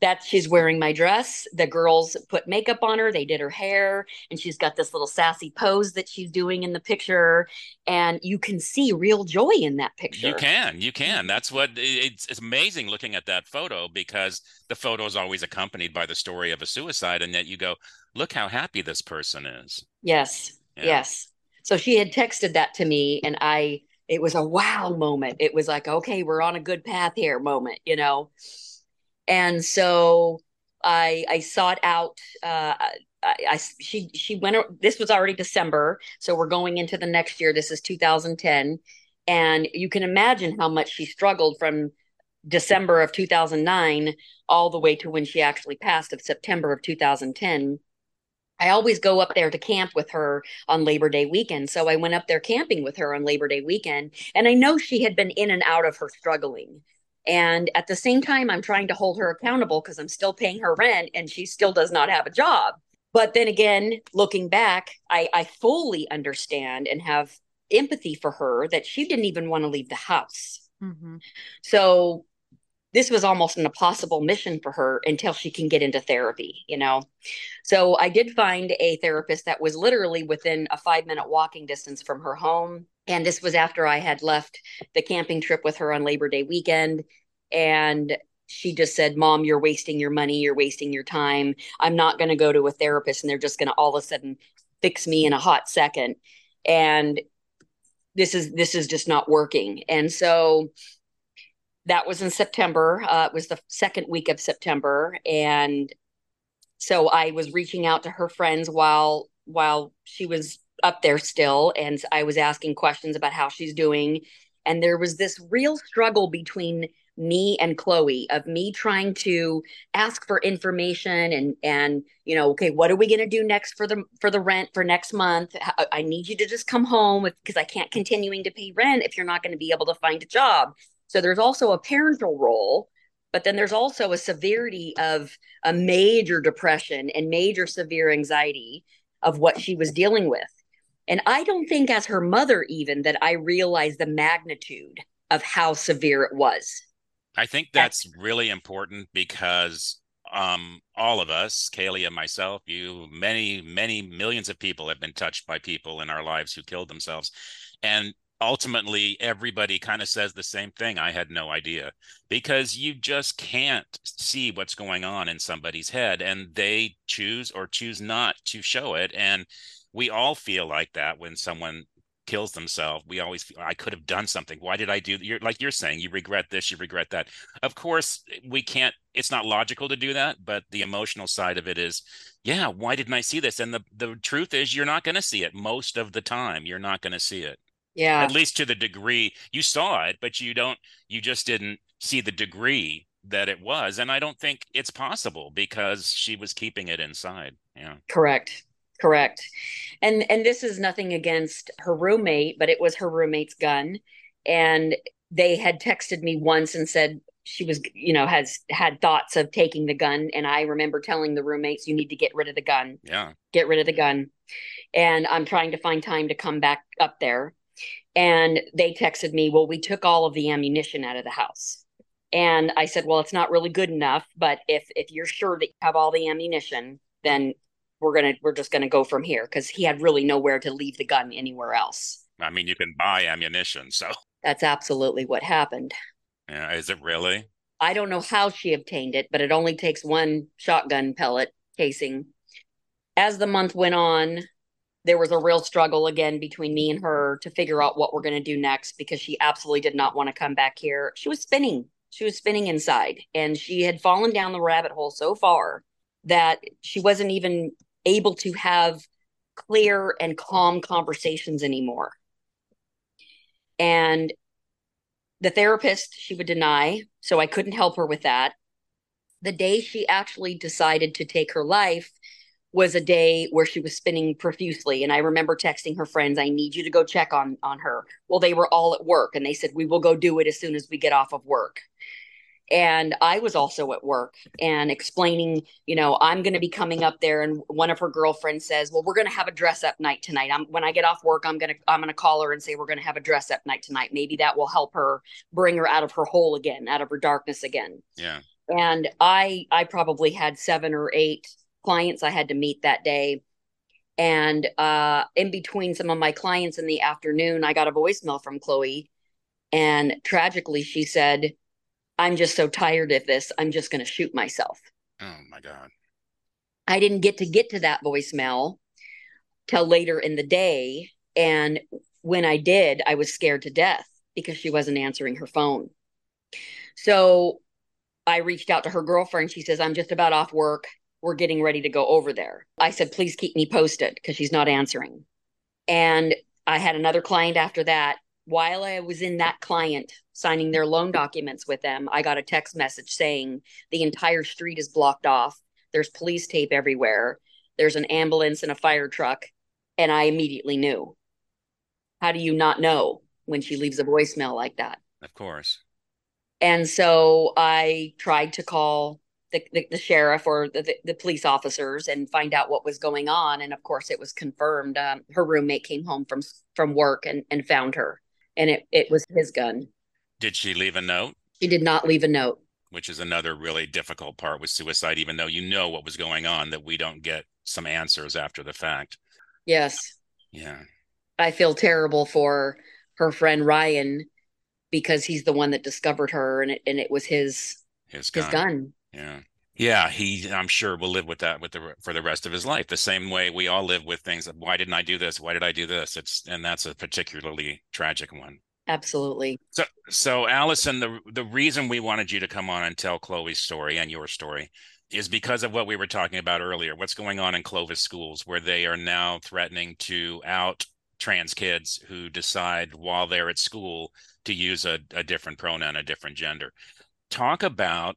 that she's wearing my dress. The girls put makeup on her, they did her hair, and she's got this little sassy pose that she's doing in the picture. And you can see real joy in that picture. You can, you can. That's what it's, it's amazing looking at that photo because the photo is always accompanied by the story of a suicide, and yet you go, look how happy this person is. Yes, yeah. yes. So she had texted that to me, and I, it was a wow moment. It was like, okay, we're on a good path here moment, you know and so I I sought out. Uh, I, I she she went. This was already December, so we're going into the next year. This is 2010, and you can imagine how much she struggled from December of 2009 all the way to when she actually passed of September of 2010. I always go up there to camp with her on Labor Day weekend. So I went up there camping with her on Labor Day weekend. And I know she had been in and out of her struggling. And at the same time, I'm trying to hold her accountable because I'm still paying her rent and she still does not have a job. But then again, looking back, I, I fully understand and have empathy for her that she didn't even want to leave the house. Mm-hmm. So this was almost an impossible mission for her until she can get into therapy, you know? So I did find a therapist that was literally within a five minute walking distance from her home. And this was after I had left the camping trip with her on Labor Day weekend. And she just said, Mom, you're wasting your money. You're wasting your time. I'm not going to go to a therapist and they're just going to all of a sudden fix me in a hot second. And this is this is just not working. And so that was in September. Uh, it was the second week of September, and so I was reaching out to her friends while while she was up there still, and I was asking questions about how she's doing. And there was this real struggle between me and Chloe of me trying to ask for information and and you know okay what are we going to do next for the for the rent for next month? I need you to just come home because I can't continuing to pay rent if you're not going to be able to find a job. So there's also a parental role but then there's also a severity of a major depression and major severe anxiety of what she was dealing with and I don't think as her mother even that I realized the magnitude of how severe it was I think that's really important because um, all of us, Kaylee and myself, you, many, many millions of people have been touched by people in our lives who killed themselves. And ultimately, everybody kind of says the same thing. I had no idea because you just can't see what's going on in somebody's head and they choose or choose not to show it. And we all feel like that when someone kills themselves we always feel i could have done something why did i do you're like you're saying you regret this you regret that of course we can't it's not logical to do that but the emotional side of it is yeah why didn't i see this and the the truth is you're not going to see it most of the time you're not going to see it Yeah. At least to the degree you saw it, but you don't, you just didn't see the degree that it was. And I don't think it's possible because she was keeping it inside. Yeah. Correct. Correct. And and this is nothing against her roommate, but it was her roommate's gun. And they had texted me once and said she was, you know, has had thoughts of taking the gun. And I remember telling the roommates, you need to get rid of the gun. Yeah. Get rid of the gun. And I'm trying to find time to come back up there. And they texted me, well, we took all of the ammunition out of the house. And I said, well, it's not really good enough, but if if you're sure that you have all the ammunition, then we're gonna we're just gonna go from here because he had really nowhere to leave the gun anywhere else. I mean, you can buy ammunition, so That's absolutely what happened. yeah, is it really? I don't know how she obtained it, but it only takes one shotgun pellet casing. As the month went on, there was a real struggle again between me and her to figure out what we're going to do next because she absolutely did not want to come back here. She was spinning. She was spinning inside and she had fallen down the rabbit hole so far that she wasn't even able to have clear and calm conversations anymore. And the therapist she would deny, so I couldn't help her with that. The day she actually decided to take her life was a day where she was spinning profusely and I remember texting her friends I need you to go check on on her. Well, they were all at work and they said we will go do it as soon as we get off of work and I was also at work and explaining, you know, I'm going to be coming up there and one of her girlfriends says, "Well, we're going to have a dress up night tonight. I'm when I get off work, I'm going to I'm going to call her and say we're going to have a dress up night tonight. Maybe that will help her bring her out of her hole again, out of her darkness again." Yeah. And I I probably had 7 or 8 clients I had to meet that day. And uh in between some of my clients in the afternoon, I got a voicemail from Chloe and tragically she said, I'm just so tired of this. I'm just going to shoot myself. Oh my God. I didn't get to get to that voicemail till later in the day. And when I did, I was scared to death because she wasn't answering her phone. So I reached out to her girlfriend. She says, I'm just about off work. We're getting ready to go over there. I said, please keep me posted because she's not answering. And I had another client after that. While I was in that client signing their loan documents with them, I got a text message saying the entire street is blocked off. There's police tape everywhere. There's an ambulance and a fire truck. And I immediately knew. How do you not know when she leaves a voicemail like that? Of course. And so I tried to call the, the, the sheriff or the, the, the, police officers and find out what was going on. And of course, it was confirmed. Um, her roommate came home from from work and, and found her, and it, it was his gun. Did she leave a note? She did not leave a note. Which is another really difficult part with suicide, even though you know what was going on, that we don't get some answers after the fact. Yes. Yeah. I feel terrible for her friend Ryan because he's the one that discovered her and it and it was his his gun. His gun. Yeah. Yeah, he I'm sure will live with that with the for the rest of his life. The same way we all live with things. Why didn't I do this? Why did I do this? It's and that's a particularly tragic one. Absolutely. So so Allison, the the reason we wanted you to come on and tell Chloe's story and your story is because of what we were talking about earlier. What's going on in Clovis schools where they are now threatening to out trans kids who decide while they're at school to use a, a different pronoun, a different gender. Talk about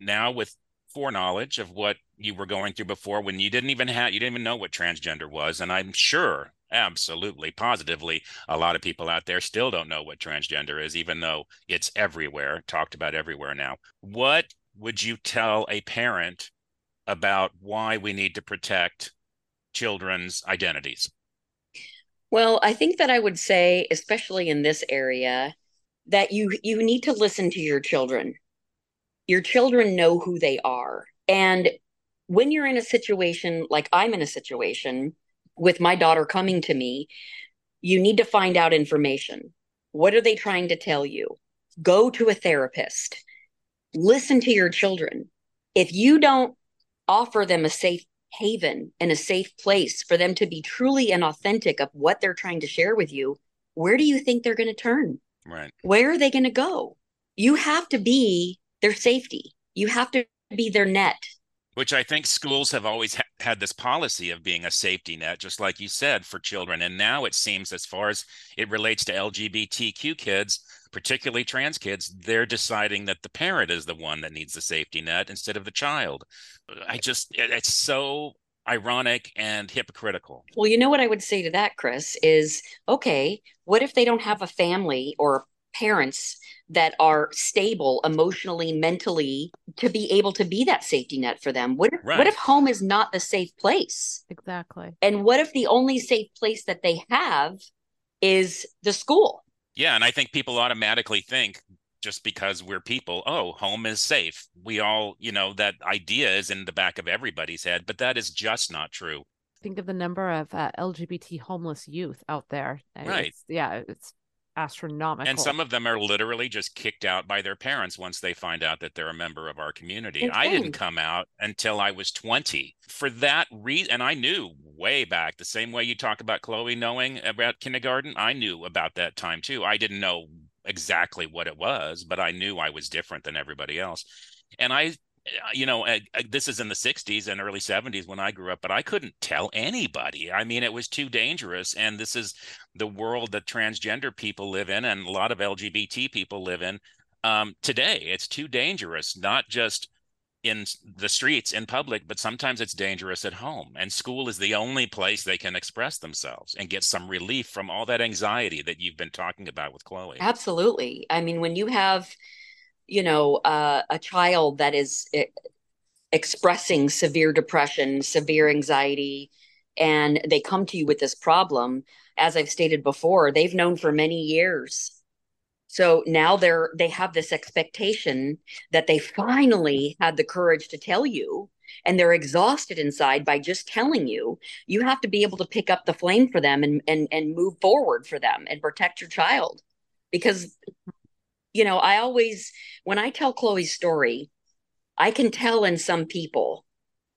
now with foreknowledge of what you were going through before when you didn't even have you didn't even know what transgender was and i'm sure absolutely positively a lot of people out there still don't know what transgender is even though it's everywhere talked about everywhere now. What would you tell a parent about why we need to protect children's identities? Well i think that i would say especially in this area that you you need to listen to your children. Your children know who they are. And when you're in a situation like I'm in a situation with my daughter coming to me, you need to find out information. What are they trying to tell you? Go to a therapist. Listen to your children. If you don't offer them a safe haven and a safe place for them to be truly and authentic of what they're trying to share with you, where do you think they're going to turn? Right. Where are they going to go? You have to be their safety. You have to be their net. Which I think schools have always ha- had this policy of being a safety net, just like you said, for children. And now it seems, as far as it relates to LGBTQ kids, particularly trans kids, they're deciding that the parent is the one that needs the safety net instead of the child. I just, it's so ironic and hypocritical. Well, you know what I would say to that, Chris, is okay, what if they don't have a family or parents that are stable emotionally, mentally to be able to be that safety net for them? What if, right. what if home is not the safe place? Exactly. And what if the only safe place that they have is the school? Yeah, and I think people automatically think just because we're people, oh, home is safe. We all, you know, that idea is in the back of everybody's head, but that is just not true. Think of the number of uh, LGBT homeless youth out there. Right. It's, yeah, it's astronomical. And some of them are literally just kicked out by their parents once they find out that they're a member of our community. I didn't come out until I was 20. For that reason, and I knew way back, the same way you talk about Chloe knowing about kindergarten, I knew about that time too. I didn't know exactly what it was, but I knew I was different than everybody else. And I Uh, you know, uh, uh, this is in the 60s and early 70s when I grew up, but I couldn't tell anybody. I mean, it was too dangerous. And this is the world that transgender people live in and a lot of LGBT people live in um, today. It's too dangerous, not just in the streets in public, but sometimes it's dangerous at home. And school is the only place they can express themselves and get some relief from all that anxiety that you've been talking about with Chloe. Absolutely. I mean, when you have you know uh, a child that is eh, expressing severe depression severe anxiety and they come to you with this problem as i've stated before they've known for many years. So now they're they have this expectation that they finally had the courage to tell you and they're exhausted inside by just telling you. You have to be able to pick up the flame for them and and and move forward for them and protect your child because you know, I always, when I tell Chloe's story, I can tell in some people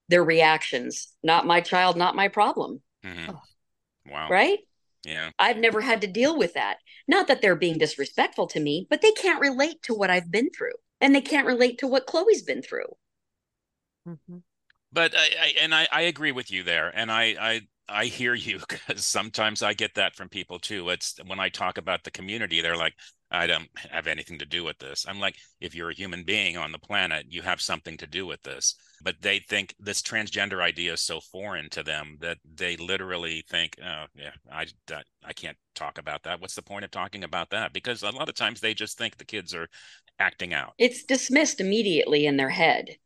their reactions. Not my child, not my problem. Mm-hmm. Wow. Right? Yeah. I've never had to deal with that. Not that they're being disrespectful to me, but they can't relate to what I've been through. And they can't relate to what Chloe's been through. Mm-hmm. But I, I and I, I agree with you there. And I, I I hear you because sometimes I get that from people too. It's when I talk about the community, they're like, I don't have anything to do with this. I'm like, if you're a human being on the planet, you have something to do with this. But they think this transgender idea is so foreign to them that they literally think, oh, yeah, I, I can't talk about that. What's the point of talking about that? Because a lot of times they just think the kids are acting out. It's dismissed immediately in their head.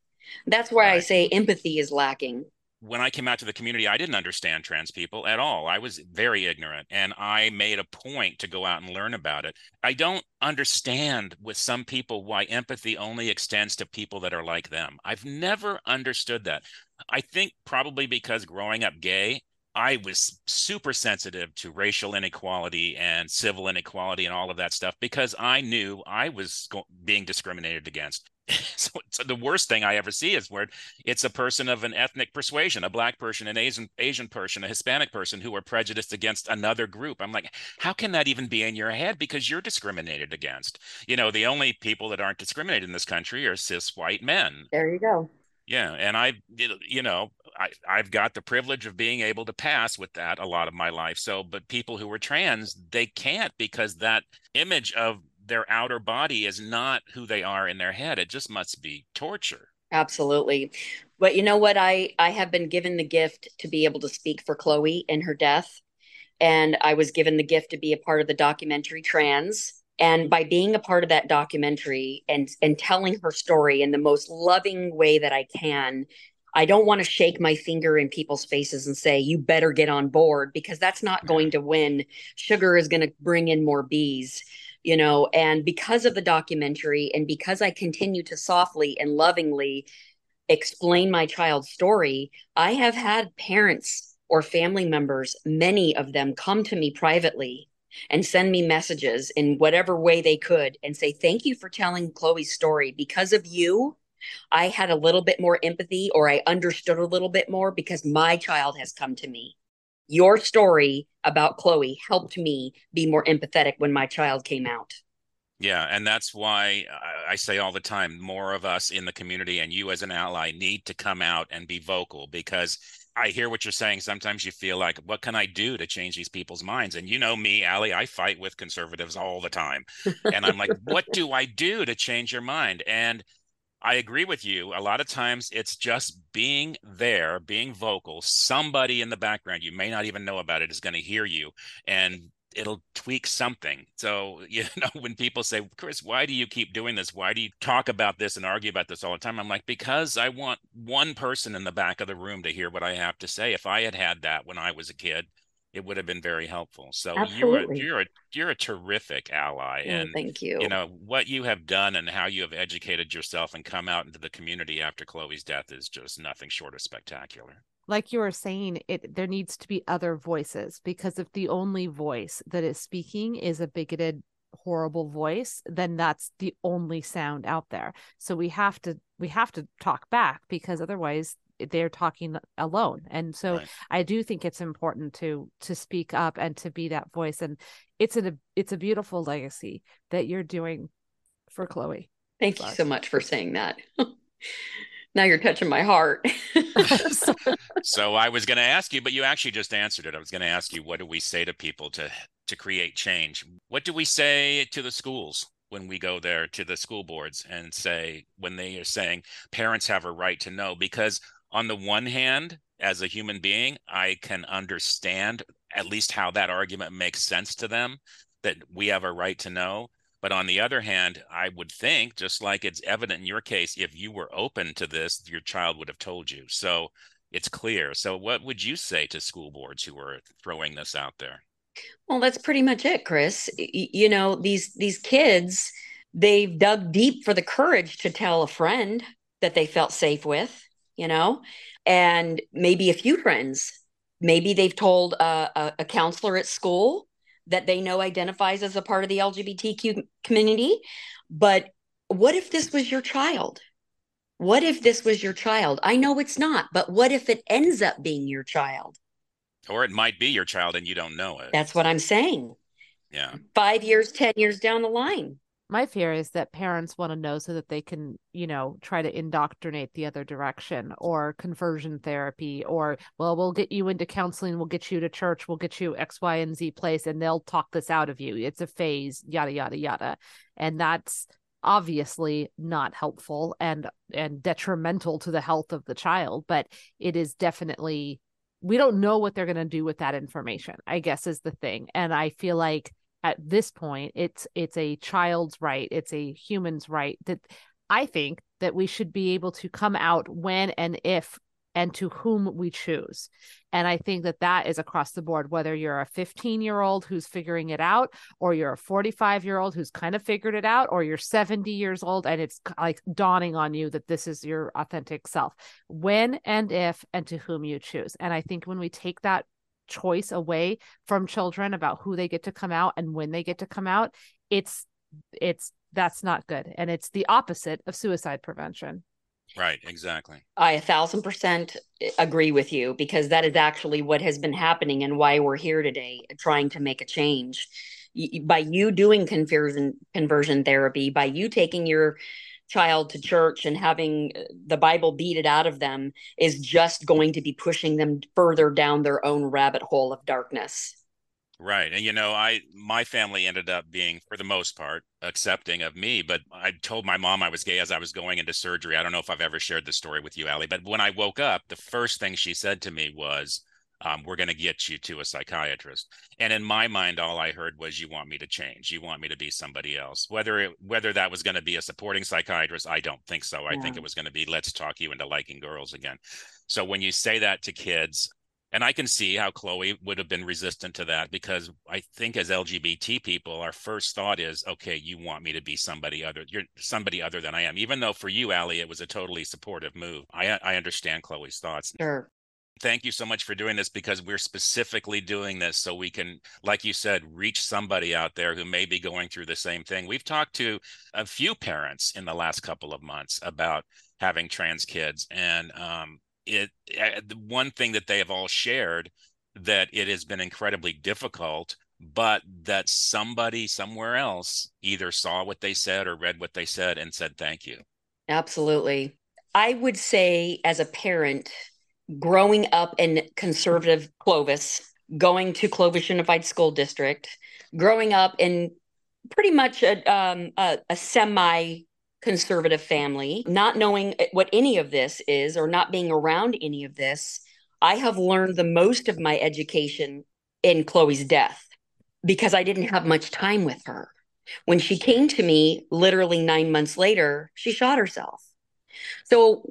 That's why right. I say empathy is lacking when I came out to the community, I didn't understand trans people at all. I was very ignorant and I made a point to go out and learn about it. I don't understand with some people why empathy only extends to people that are like them. I've never understood that. I think probably because growing up gay, I was super sensitive to racial inequality and civil inequality and all of that stuff because I knew I was being discriminated against. so, so, the worst thing I ever see is where it's a person of an ethnic persuasion, a black person, an Asian Asian person, a Hispanic person who are prejudiced against another group. I'm like, how can that even be in your head? Because you're discriminated against. You know, the only people that aren't discriminated in this country are cis white men. There you go. Yeah, and I, you know, I, I've got the privilege of being able to pass with that a lot of my life. So, but people who are trans, they can't because that image of their outer body is not who they are in their head. It just must be torture. Absolutely. But you know what? I, I have been given the gift to be able to speak for Chloe in her death. And I was given the gift to be a part of the documentary Trans. And by being a part of that documentary and, and telling her story in the most loving way that I can, I don't want to shake my finger in people's faces and say, you better get on board because that's not going to win. Sugar is going to bring in more bees you know and because of the documentary and because i continue to softly and lovingly explain my child's story i have had parents or family members many of them come to me privately and send me messages in whatever way they could and say thank you for telling chloe's story. Because of you i had a little bit more empathy or i understood a little bit more because my child has come to me your story about Chloe helped me be more empathetic when my child came out. Yeah, and that's why I say all the time more of us in the community and you as an ally need to come out and be vocal because I hear what you're saying. Sometimes you feel like, what can I do to change these people's minds? And you know me, Allie, I fight with conservatives all the time. And I'm like, what do I do to change your mind? And I agree with you. A lot of times it's just being there, being vocal. Somebody in the background, you may not even know about it, is going to hear you and it'll tweak something. So, you know, when people say, Chris, why do you keep doing this? Why do you talk about this and argue about this all the time? I'm like, because I want one person in the back of the room to hear what I have to say. If I had had that when I was a kid, it would have been very helpful. So Absolutely. you're a, you're a you're a terrific ally, oh, and thank you. You know what you have done and how you have educated yourself and come out into the community after Chloe's death is just nothing short of spectacular. Like you were saying, it there needs to be other voices because if the only voice that is speaking is a bigoted horrible voice then that's the only sound out there so we have to we have to talk back because otherwise they're talking alone. And so right. i do think it's important to to speak up and to be that voice. And it's a it's a beautiful legacy that you're doing for chloe. Thank you so much for saying that. Now you're touching my heart. So i was going to ask you but you actually just answered it. I was going to ask you what do we say to people to to create change? What do we say to the schools when we go there to the school boards and say when they are saying parents have a right to know because on the one hand, as a human being, I can understand at least how that argument makes sense to them that we have a right to know. But on the other hand, I would think, just like it's evident in your case, if you were open to this, your child would have told you. So it's clear. So, what would you say to school boards who are throwing this out there? Well, that's pretty much it, Chris. You know, these these kids, they've dug deep for the courage to tell a friend that they felt safe with you know, and maybe a few friends. Maybe they've told a, a, a counselor at school that they know identifies as a part of the LGBTQ community. But what if this was your child? What if this was your child? I know it's not, but what if it ends up being your child? Or it might be your child and you don't know it. That's what I'm saying. Yeah. Five years, 10 years down the line my fear is that parents want to know so that they can you know try to indoctrinate the other direction or conversion therapy or well we'll get you into counseling we'll get you to church we'll get you x y and z place and they'll talk this out of you. It's a phase yada yada yada. And that's obviously not helpful and and detrimental to the health of the child but it is definitely we don't know what they're going to do with that information i guess is the thing. And i feel like at this point it's it's a child's right it's a human's right that i think that we should be able to come out when and if and to whom we choose. And i think that that is across the board whether you're a 15 year old who's figuring it out or you're a 45 year old who's kind of figured it out or you're 70 years old and it's like dawning on you that this is your authentic self. When and if and to whom you choose. And i think when we take that choice away from children about who they get to come out and when they get to come out it's it's that's not good. And it's the opposite of suicide prevention. Right exactly. I a thousand percent agree with you because that is actually what has been happening and why we're here today trying to make a change. By you doing conversion conversion therapy by you taking your child to church and having uh, the Bible beat it out of them is just going to be pushing them further down their own rabbit hole of darkness. Right. And you know, I my family ended up being for the most part accepting of me, but I told my mom I was gay as I was going into surgery. I don't know if I've ever shared this story with you, Allie, but when I woke up, the first thing she said to me was, um, we're going to get you to a psychiatrist. And in my mind all i heard was you want me to change. You want me to be somebody else. Whether it, whether that was going to be a supporting psychiatrist i don't think so. I think it was going to be let's talk you into liking girls again. So when you say that to kids and i can see how chloe would have been resistant to that because i think as lgbt people our first thought is okay you want me to be somebody other you're somebody other than i am. Even though for you Allie, it was a totally supportive move. I i understand chloe's thoughts. Sure thank you so much for doing this because we're specifically doing this so we can like you said reach somebody out there who may be going through the same thing we've talked to a few parents in the last couple of months about having trans kids and um, it uh, the one thing that they have all shared that it has been incredibly difficult but that somebody somewhere else either saw what they said or read what they said and said thank you. Absolutely. I would say, as a parent, growing up in conservative Clovis, going to Clovis Unified School District, growing up in pretty much a, um, a, a semi conservative family, not knowing what any of this is or not being around any of this, I have learned the most of my education in Chloe's death because I didn't have much time with her. When she came to me, literally nine months later, she shot herself. So,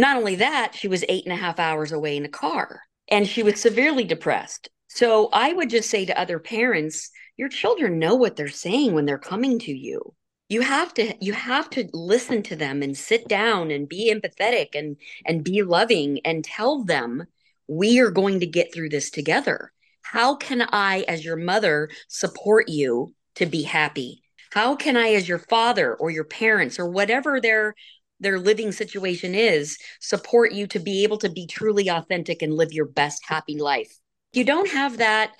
not only that, she was eight and a half hours away in a car and she was severely depressed. So, I would just say to other parents, your children know what they're saying when they're coming to you. You have to you have to listen to them and sit down and be empathetic and and be loving and tell them we are going to get through this together. How can i as your mother support you to be happy? How can i as your father or your parents or whatever their their living situation is support you to be able to be truly authentic and live your best happy life you don't have that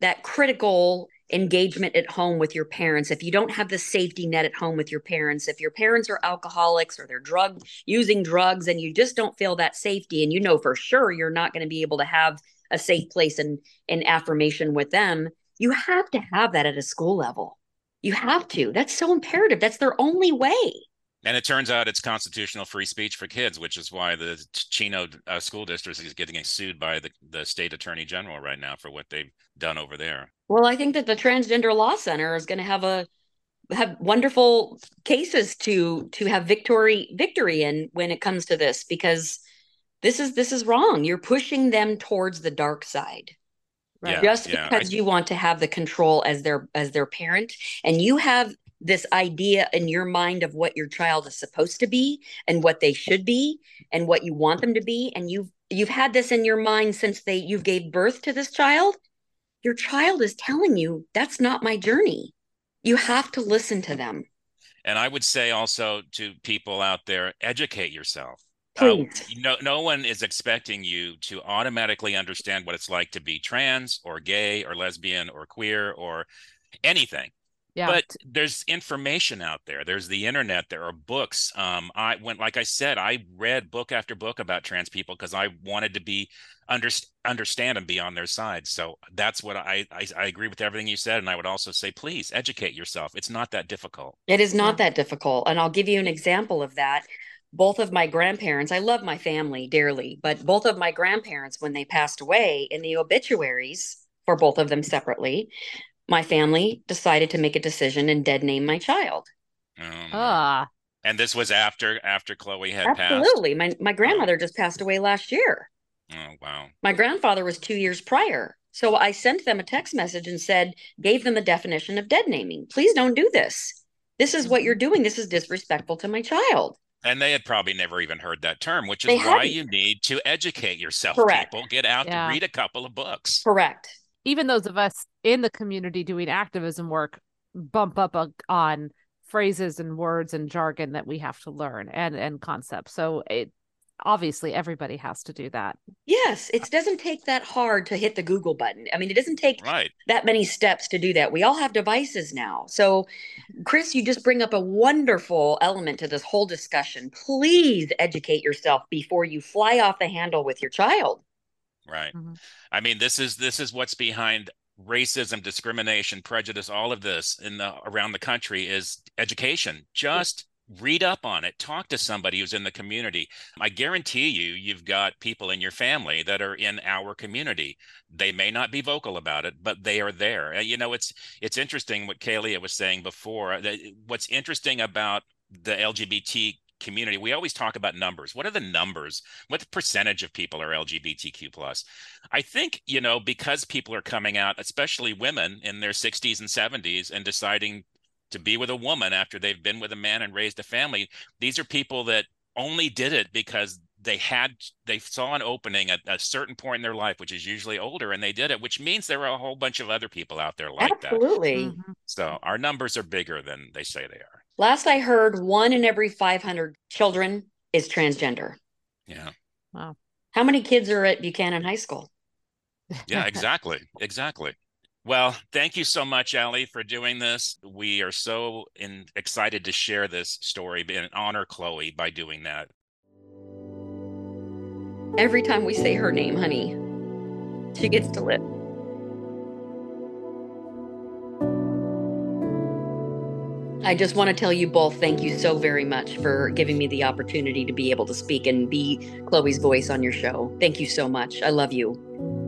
that critical engagement at home with your parents, if you don't have the safety net at home with your parents, if your parents are alcoholics or they're drug using drugs and you just don't feel that safety and you know for sure you're not going to be able to have a safe place and and affirmation with them, you have to have that at a school level. You have to. That's so imperative. That's their only way. And it turns out it's constitutional free speech for kids, which is why the Chino uh, school district is getting sued by the, the state attorney general right now for what they've done over there. Well, I think that the Transgender Law Center is going to have a have wonderful cases to to have victory victory in when it comes to this because this is this is wrong. You're pushing them towards the dark side. Right. Yeah, just yeah, because I... you want to have the control as their as their parent and you have this idea in your mind of what your child is supposed to be and what they should be and what you want them to be and you've you've had this in your mind since they you gave birth to this child your child is telling you that's not my journey. You have to listen to them. And i would say also to people out there educate yourself. Uh, no, no one is expecting you to automatically understand what it's like to be trans or gay or lesbian or queer or anything yeah. But there's information out there. There's the internet. There are books. Um, I went, like I said, I read book after book about trans people because I wanted to be under, understand and be on their side. So that's what I, I, I agree with everything you said. And I would also say, please educate yourself. It's not that difficult. It is not that difficult. And I'll give you an example of that. Both of my grandparents, I love my family dearly, but both of my grandparents, when they passed away in the obituaries for both of them separately, my family decided to make a decision and dead name my child. Um, ah. And this was after after Chloe had passed. Absolutely. passed. My my grandmother oh. just passed away last year. Oh wow. My grandfather was 2 years prior. So I sent them a text message and said, gave them a definition of dead naming. Please don't do this. This is what you're doing. This is disrespectful to my child. And they had probably never even heard that term, which is they why hadn't. you need to educate yourself. Correct. People get out yeah. to read a couple of books. Correct even those of us in the community doing activism work bump up a, on phrases and words and jargon that we have to learn and and concepts. So it obviously everybody has to do that. Yes it doesn't take that hard to hit the google button. I mean it doesn't take right. that many steps to do that. We all have devices now. So chris you just bring up a wonderful element to this whole discussion. Please educate yourself before you fly off the handle with your child right. Mm-hmm. i mean this is this is what's behind racism discrimination prejudice all of this in the around the country is education. Just read up on it. Talk to somebody who's in the community. I guarantee you you've got people in your family that are in our community. They may not be vocal about it but they are there. You know it's it's interesting what Kalia was saying before. What's interesting about the lgbt community we always talk about numbers. What are the numbers? What percentage of people are lgbtq plus? I think you know because people are coming out especially women in their 60s and 70s and deciding to be with a woman after they've been with a man and raised a family these are people that only did it because they had they saw an opening at a certain point in their life which is usually older and they did it which means there are a whole bunch of other people out there like absolutely. that. Absolutely. Mm-hmm. so our numbers are bigger than they say they are Last I heard, one in every 500 children is transgender. Yeah. Wow. How many kids are at Buchanan High School? Yeah, exactly. exactly. Well, thank you so much, Allie, for doing this. We are so in, excited to share this story and honor Chloe by doing that. Every time we say her name, honey, she gets to live. I just want to tell you both thank you so very much for giving me the opportunity to be able to speak and be Chloe's voice on your show. Thank you so much. I love you.